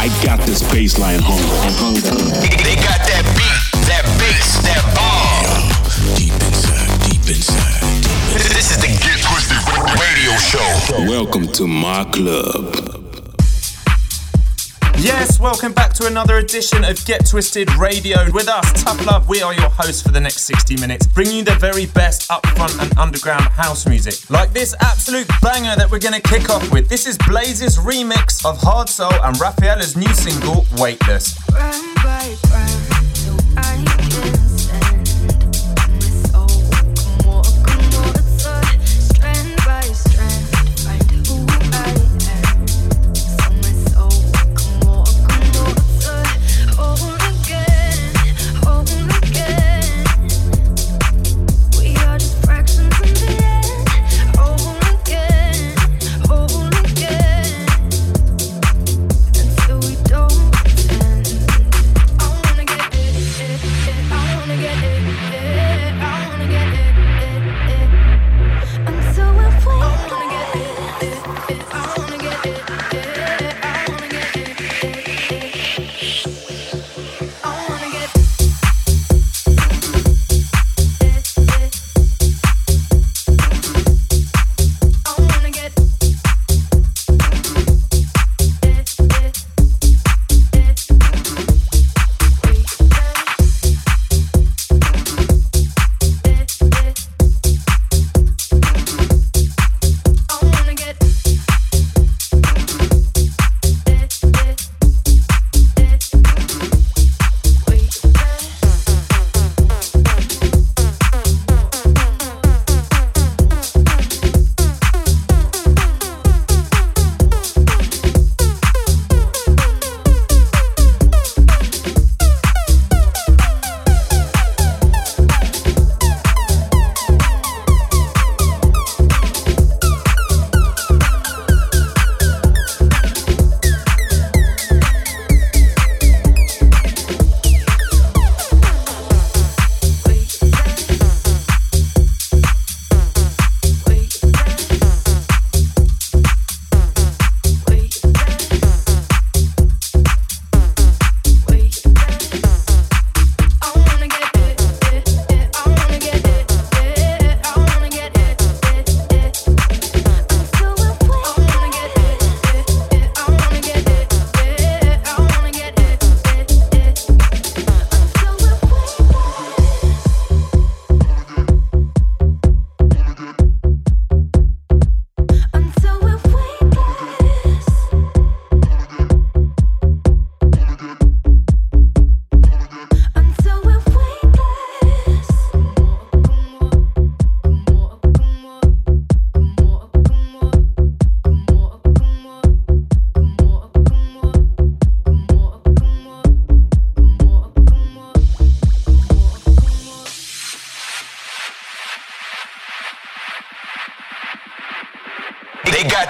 I got this baseline hunger. They got that beat, that bass, that bomb. Deep inside, deep inside. This is the Get Twisted Radio Show. Welcome to my club. Yes, welcome back to another edition of Get Twisted Radio. With us, Tough Love, we are your hosts for the next 60 minutes, bringing you the very best upfront and underground house music. Like this absolute banger that we're going to kick off with. This is Blaze's remix of Hard Soul and Rafaela's new single, Weightless. Run run,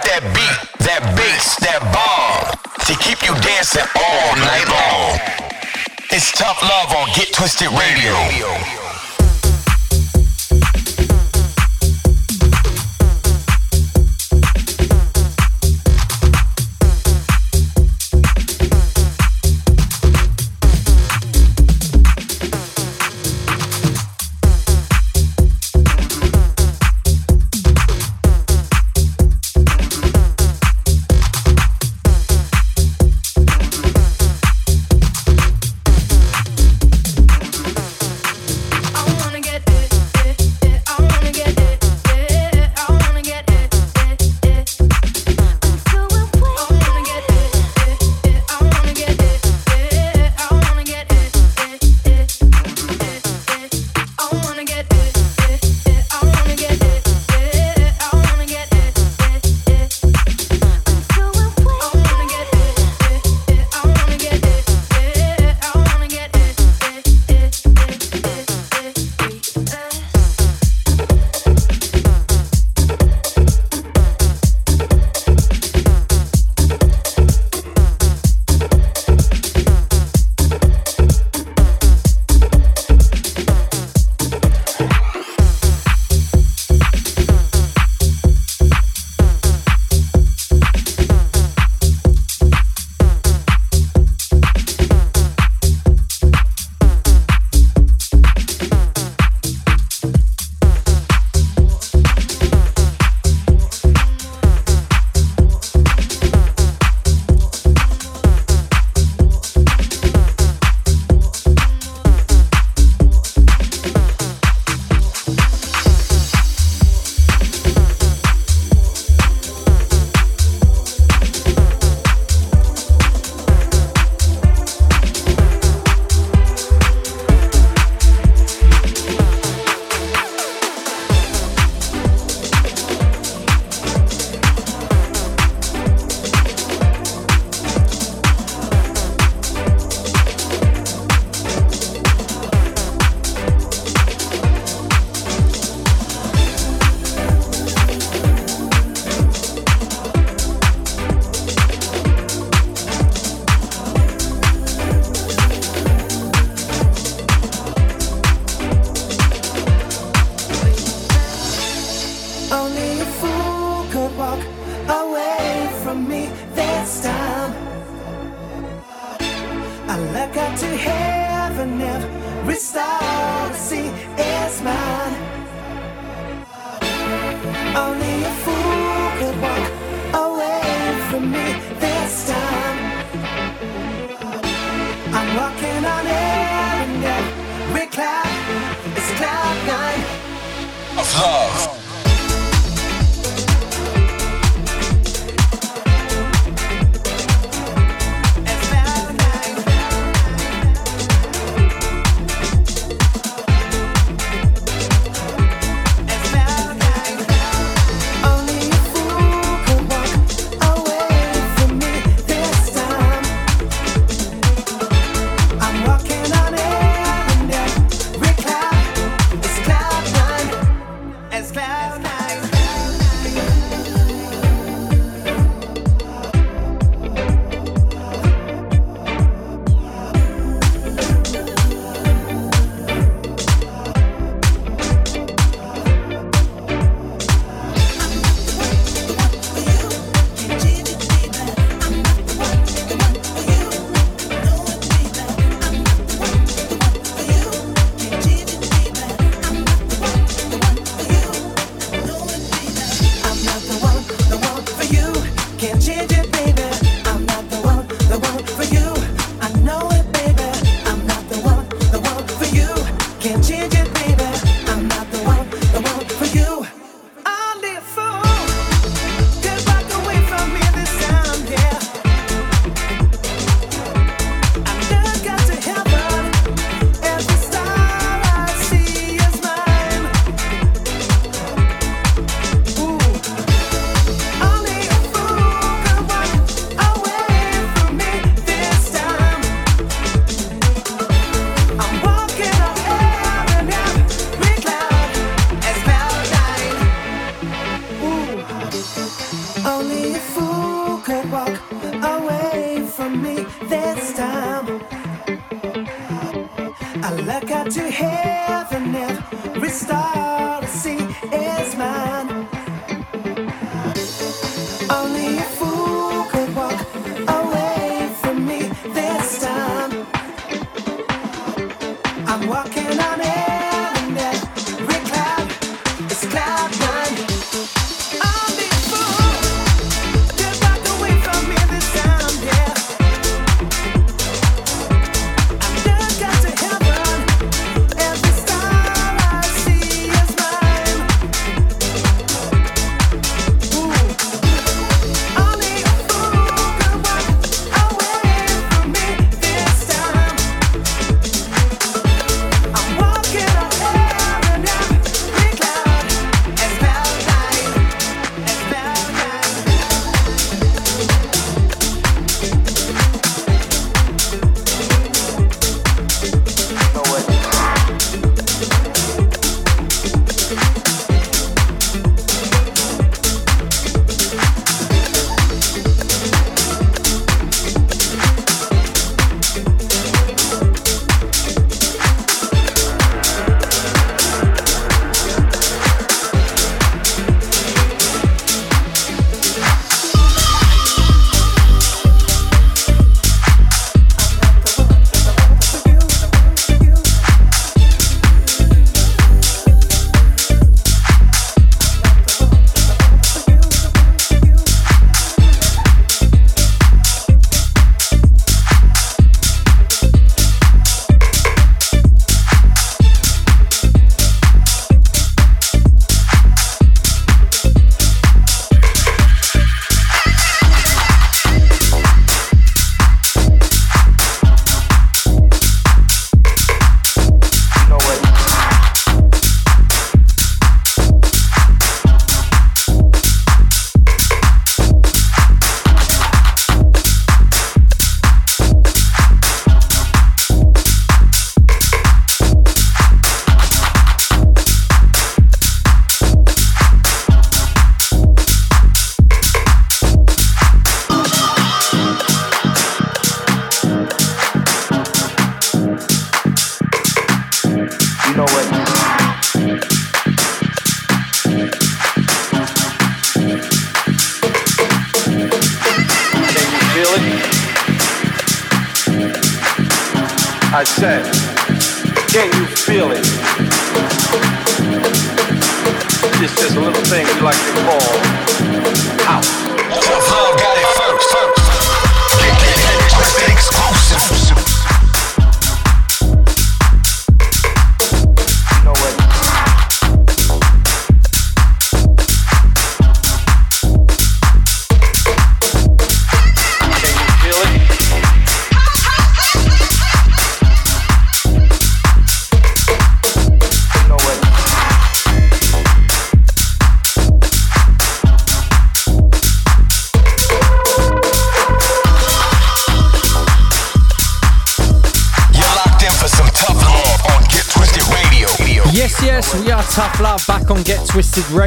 that beat, that bass, that bomb to keep you dancing all night long. It's tough love on Get Twisted Radio.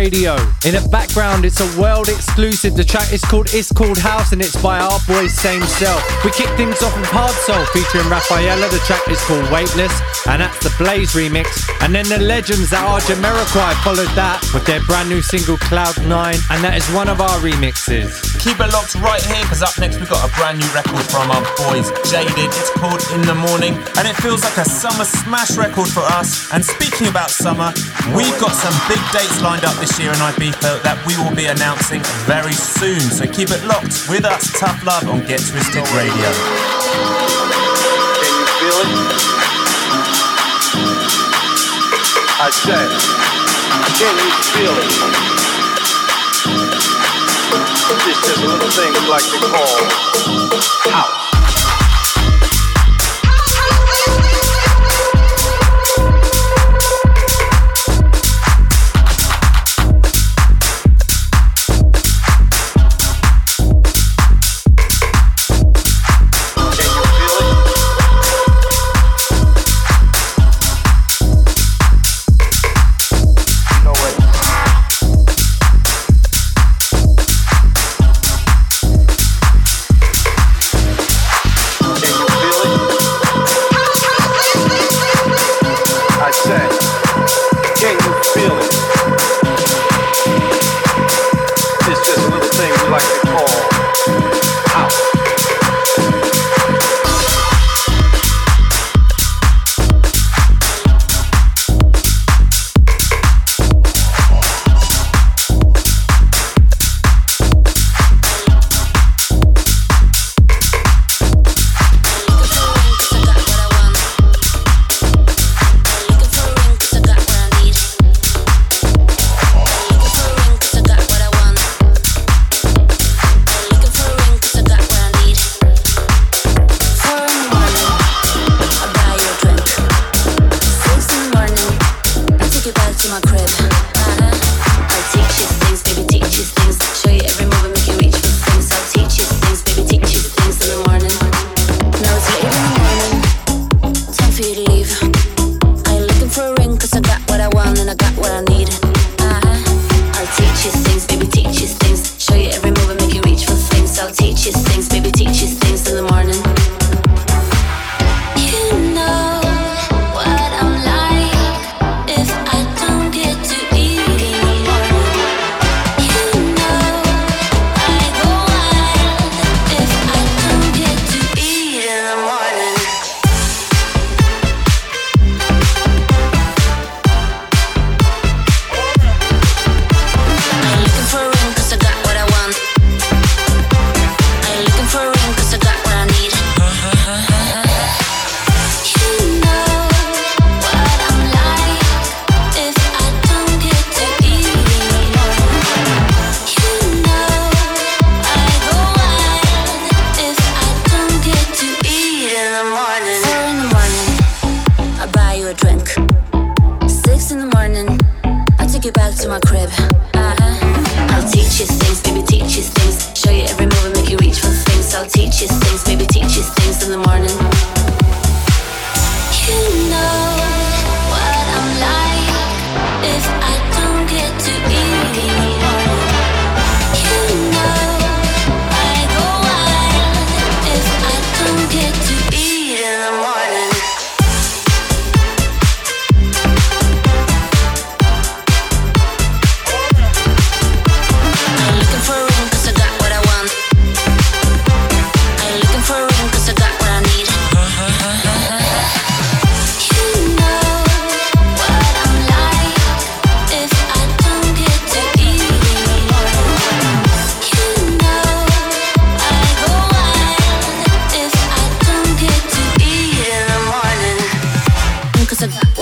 Radio. In the background, it's a world exclusive. The track is called It's Called House and it's by our boy Same Self. We kick things off with Hard Soul featuring Rafaela. The track is called Weightless and that's the Blaze remix. And then the legends that are Jamiroquai followed that with their brand new single Cloud 9 and that is one of our remixes. Keep it locked right here because up next we got a brand new record from our boys Jaded. It's called In the Morning and it feels like a summer smash record for us. And speaking about summer, We've got some big dates lined up this year in Ibiza that we will be announcing very soon. So keep it locked with us, Tough Love on Get Twisted Radio. Can you feel it? I said, can you feel it? It's just a little thing like the call house.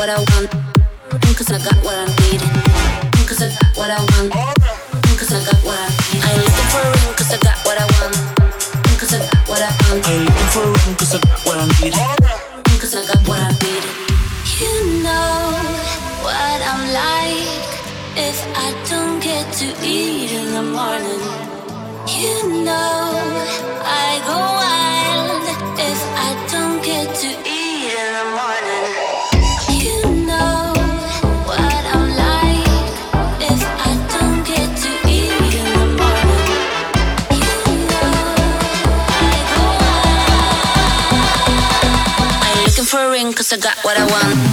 What I want. Cause I got what I need. Cause I got what I want. Cause I got what I need. I ain't looking for a ring cause I got what I want. Cause I got what I want. I ain't looking for a ring cause I got what I need. Cause I got what I need. You know what I'm like if I don't get to eat in the morning. You know I go wild ring 'cause I got what I want.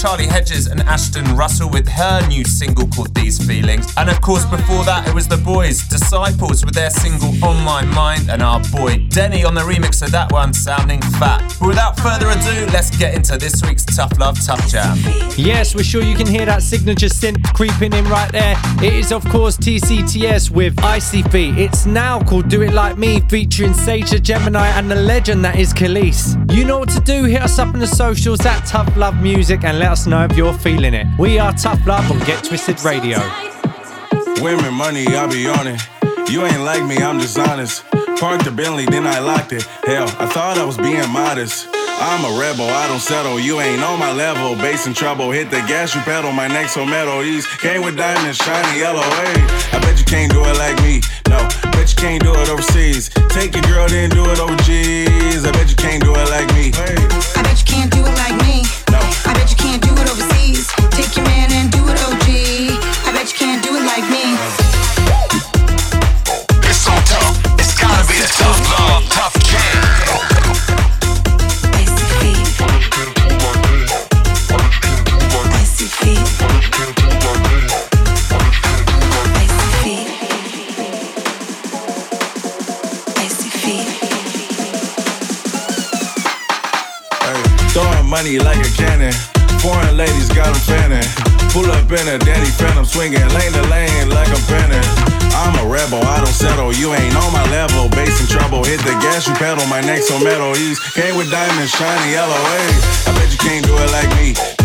Charlie Hedges and Ashton Russell with her new single called Feelings. And of course, before that, it was the boys, Disciples, with their single On My Mind, and our boy Denny on the remix of that one, sounding fat. But without further ado, let's get into this week's Tough Love Tough Jam. Yes, we're sure you can hear that signature synth creeping in right there. It is, of course, TCTS with Icy Feet. It's now called Do It Like Me, featuring Sage the Gemini and the legend that is Kelis. You know what to do. Hit us up on the socials at Tough Love Music and let us know if you're feeling it. We are Tough Love on Get Twisted Radio. Women, money, I be on it. You ain't like me, I'm just honest. Parked the Bentley, then I locked it. Hell, I thought I was being modest. I'm a rebel, I don't settle. You ain't on my level. Bass in trouble, hit the gas, you pedal. My neck so metal. These came with diamonds, shiny yellow. Hey, I bet you can't do it like me. No, bet you can't do it overseas. Take your girl, then do it overseas. I bet you can't do it like me. Hey. Swinging lane to lane like I'm penning. I'm a rebel, I don't settle. You ain't on my level. Bass in trouble, hit the gas, you pedal. My neck so metal. He's came with diamonds, shiny yellow. Hey, I bet you can't do it like me.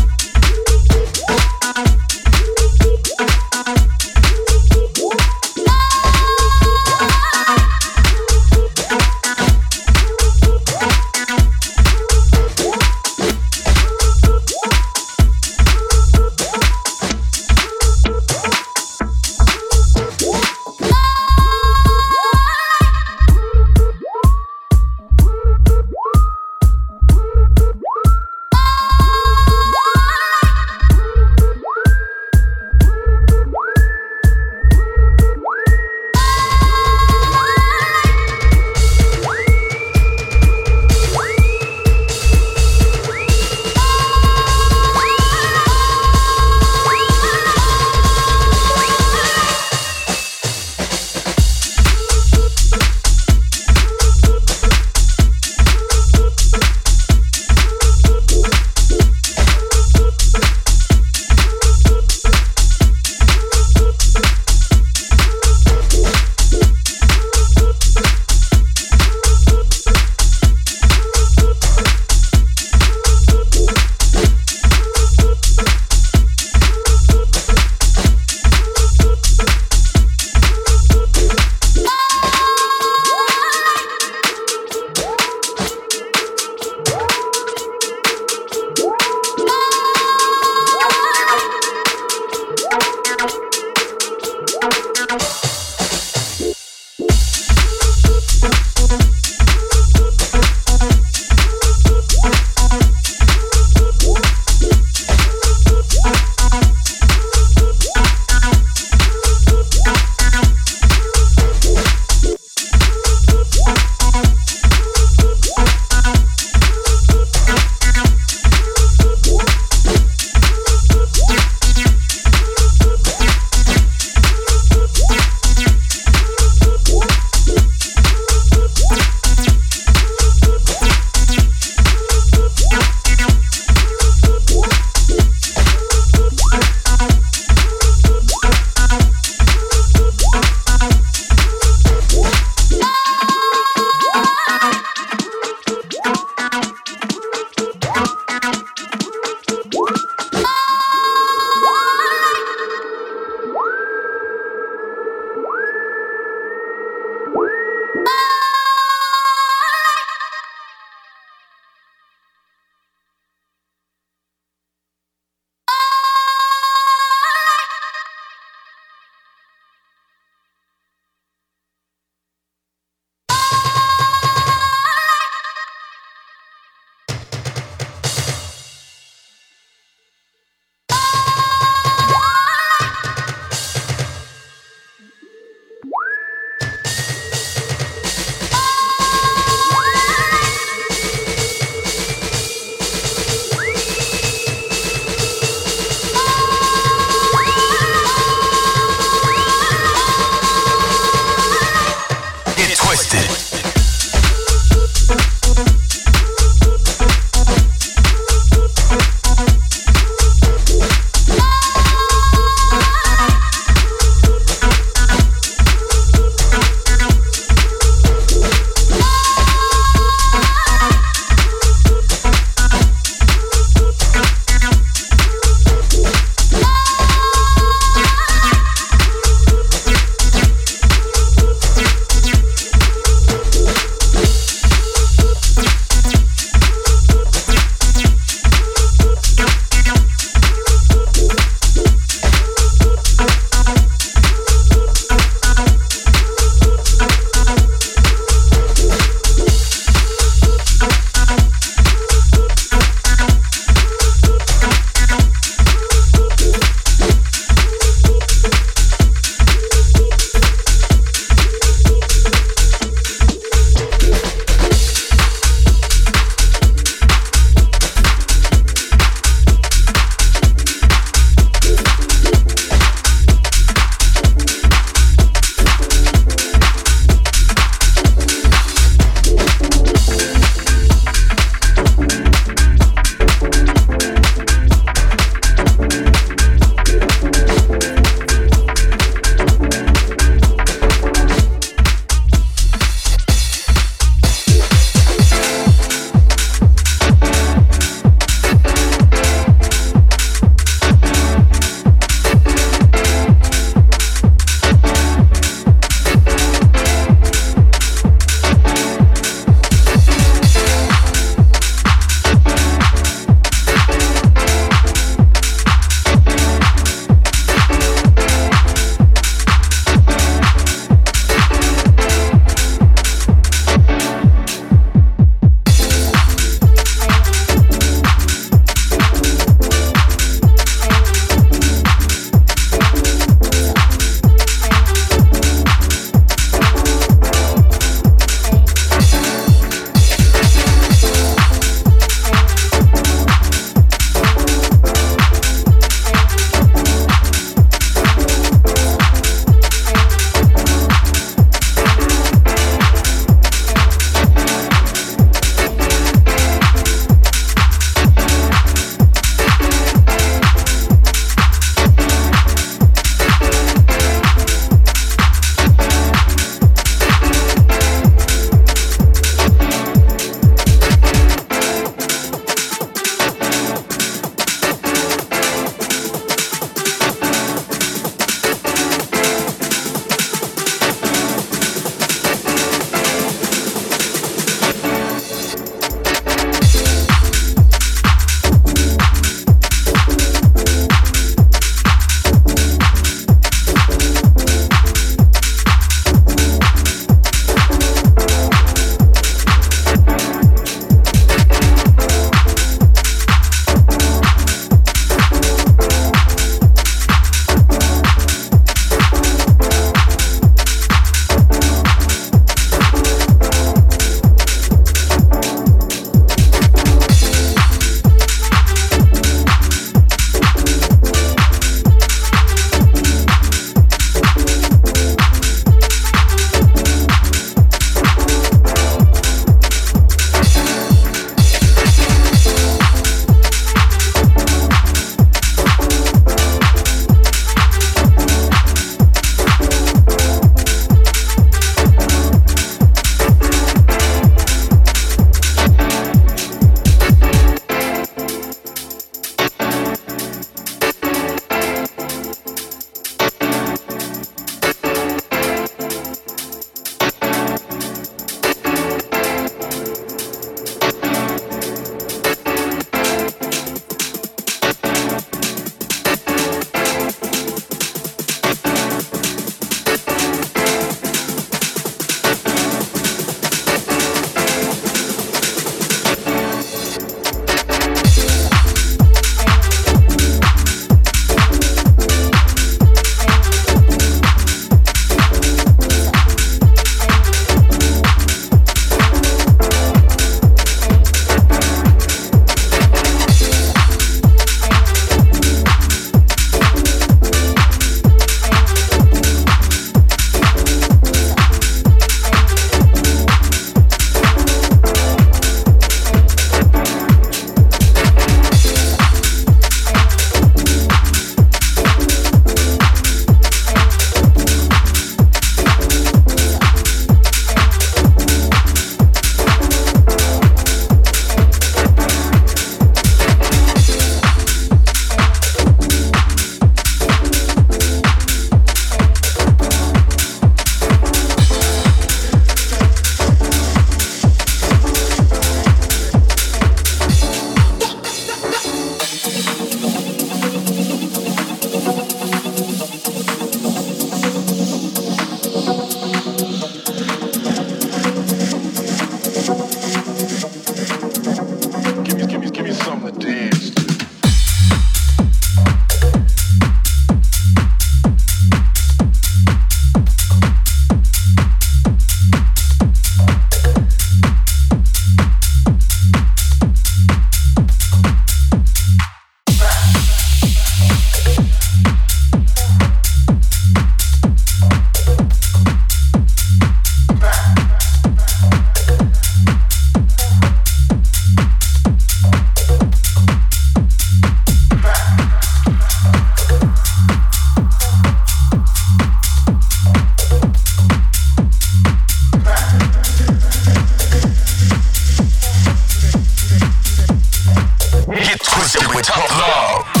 With tough love.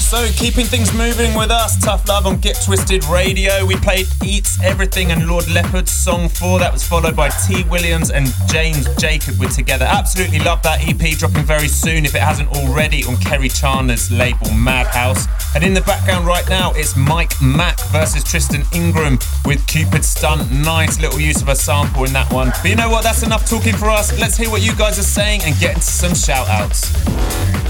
So, keeping things moving with us, Tough Love on Get Twisted Radio. We played Eats Everything and Lord Leopard's Song 4. That was followed by T. Williams and James Jacob with Together. Absolutely love that EP, dropping very soon if it hasn't already on Kerri Chandler's label Madhouse. And in the background right now, it's Mike Mack versus Tristan Ingram with Cupid Stunt. Nice little use of a sample in that one. But you know what? That's enough talking for us. Let's hear what you guys are saying and get into some shout outs.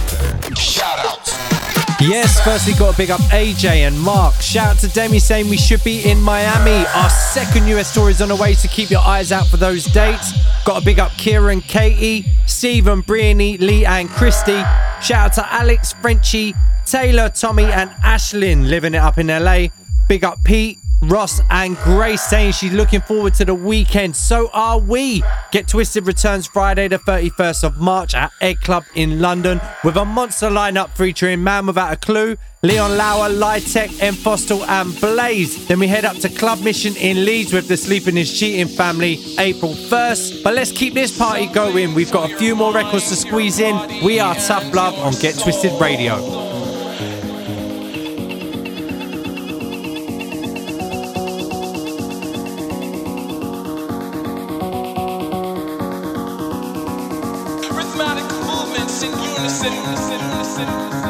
Yes, firstly, got to big up AJ and Mark. Shout out to Demi saying we should be in Miami. Our second US tour is on the way, so keep your eyes out for those dates. Got to big up Kieran, Katie, Stephen, Briony, Lee, and Christy. Shout out to Alex, Frenchie, Taylor, Tommy, and Ashlyn living it up in LA. Big up Pete, Ross, and Grace saying she's looking forward to the weekend. So are we. Get Twisted returns Friday, the 31st of March at Egg Club in London with a monster lineup featuring Man Without a Clue, Leon Lour, Lytech, M. Fostel, and Blaze. Then we head up to Club Mission in Leeds with the Sleeping is Cheating family April 1st. But let's keep this party going. We've got a few more records to squeeze in. We are Tough Love on Get Twisted Radio. Unison.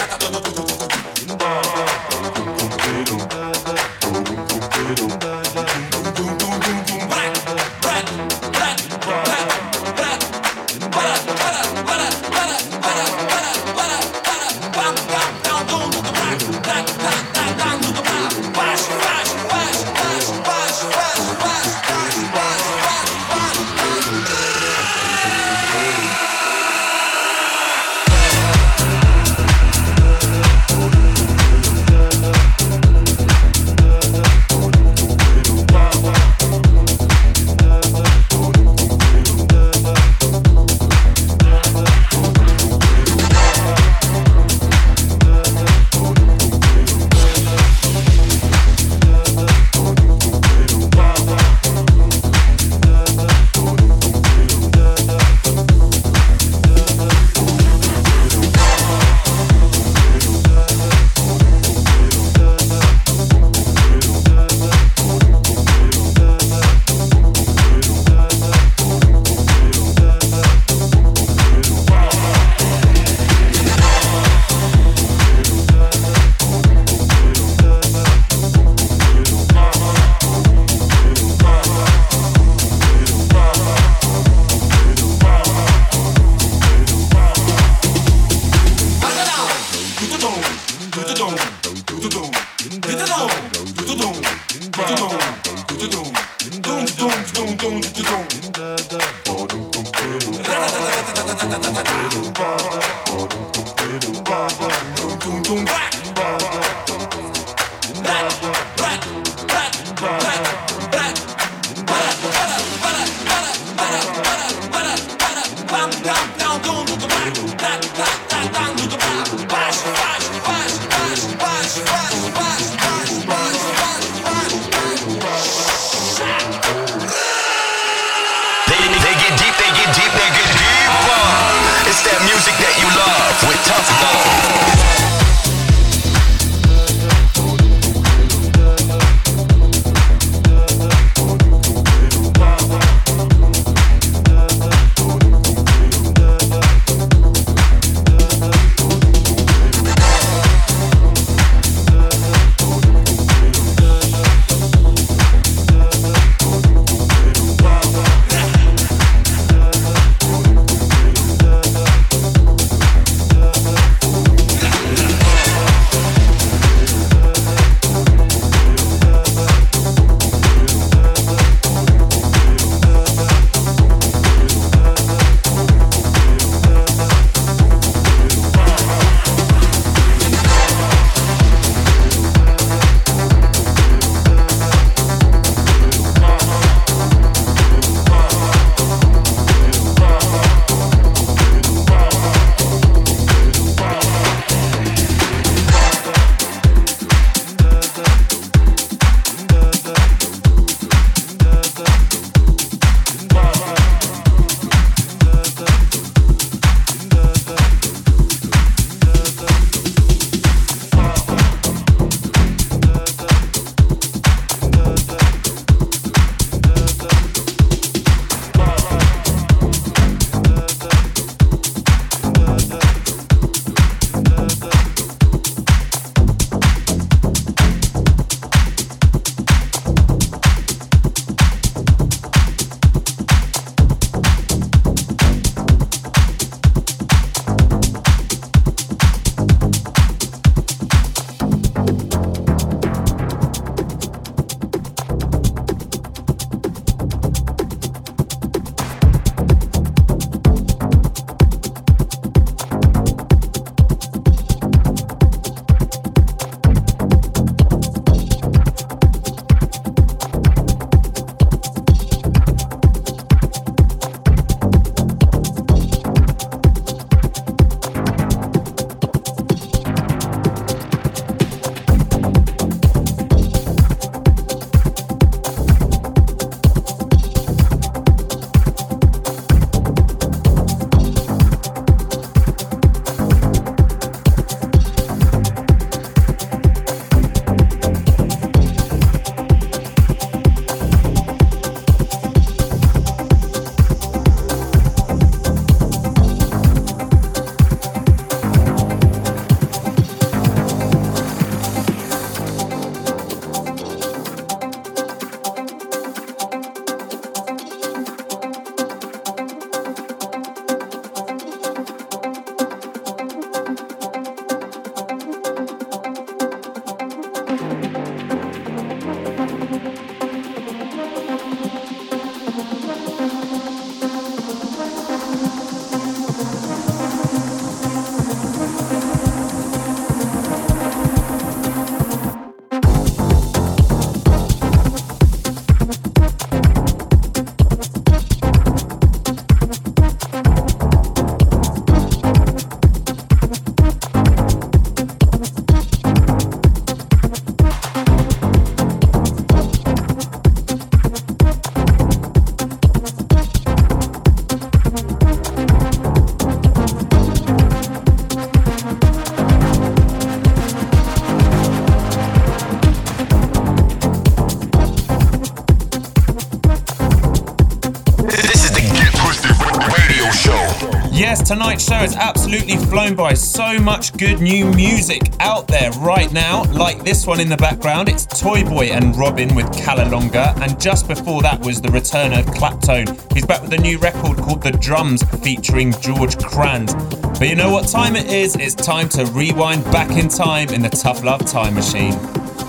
tonight's show has absolutely flown by. So much good new music out there right now, like this one in the background. It's Toy Boy and Robin with Calalonga, and just before that was the return of Claptone. He's back with a new record called The Drums featuring George Crand. But you know what time it is? It's time to rewind back in time in the Tough Love Time Machine.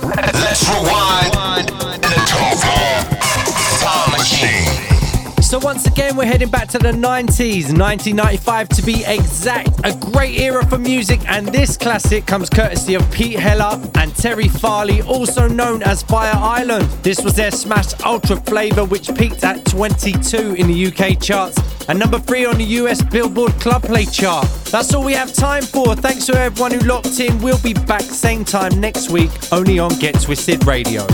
Let's rewind in the Tough Love Time Machine once again, we're heading back to the 90s, 1995 to be exact. A great era for music, and this classic comes courtesy of Pete Heller and Terry Farley, also known as Fire Island. This was their smash Ultra Flava, which peaked at 22 in the UK charts and number three on the US Billboard Club Play chart. That's all we have time for. Thanks to everyone who locked in. We'll be back same time next week, only on Get Twisted Radio.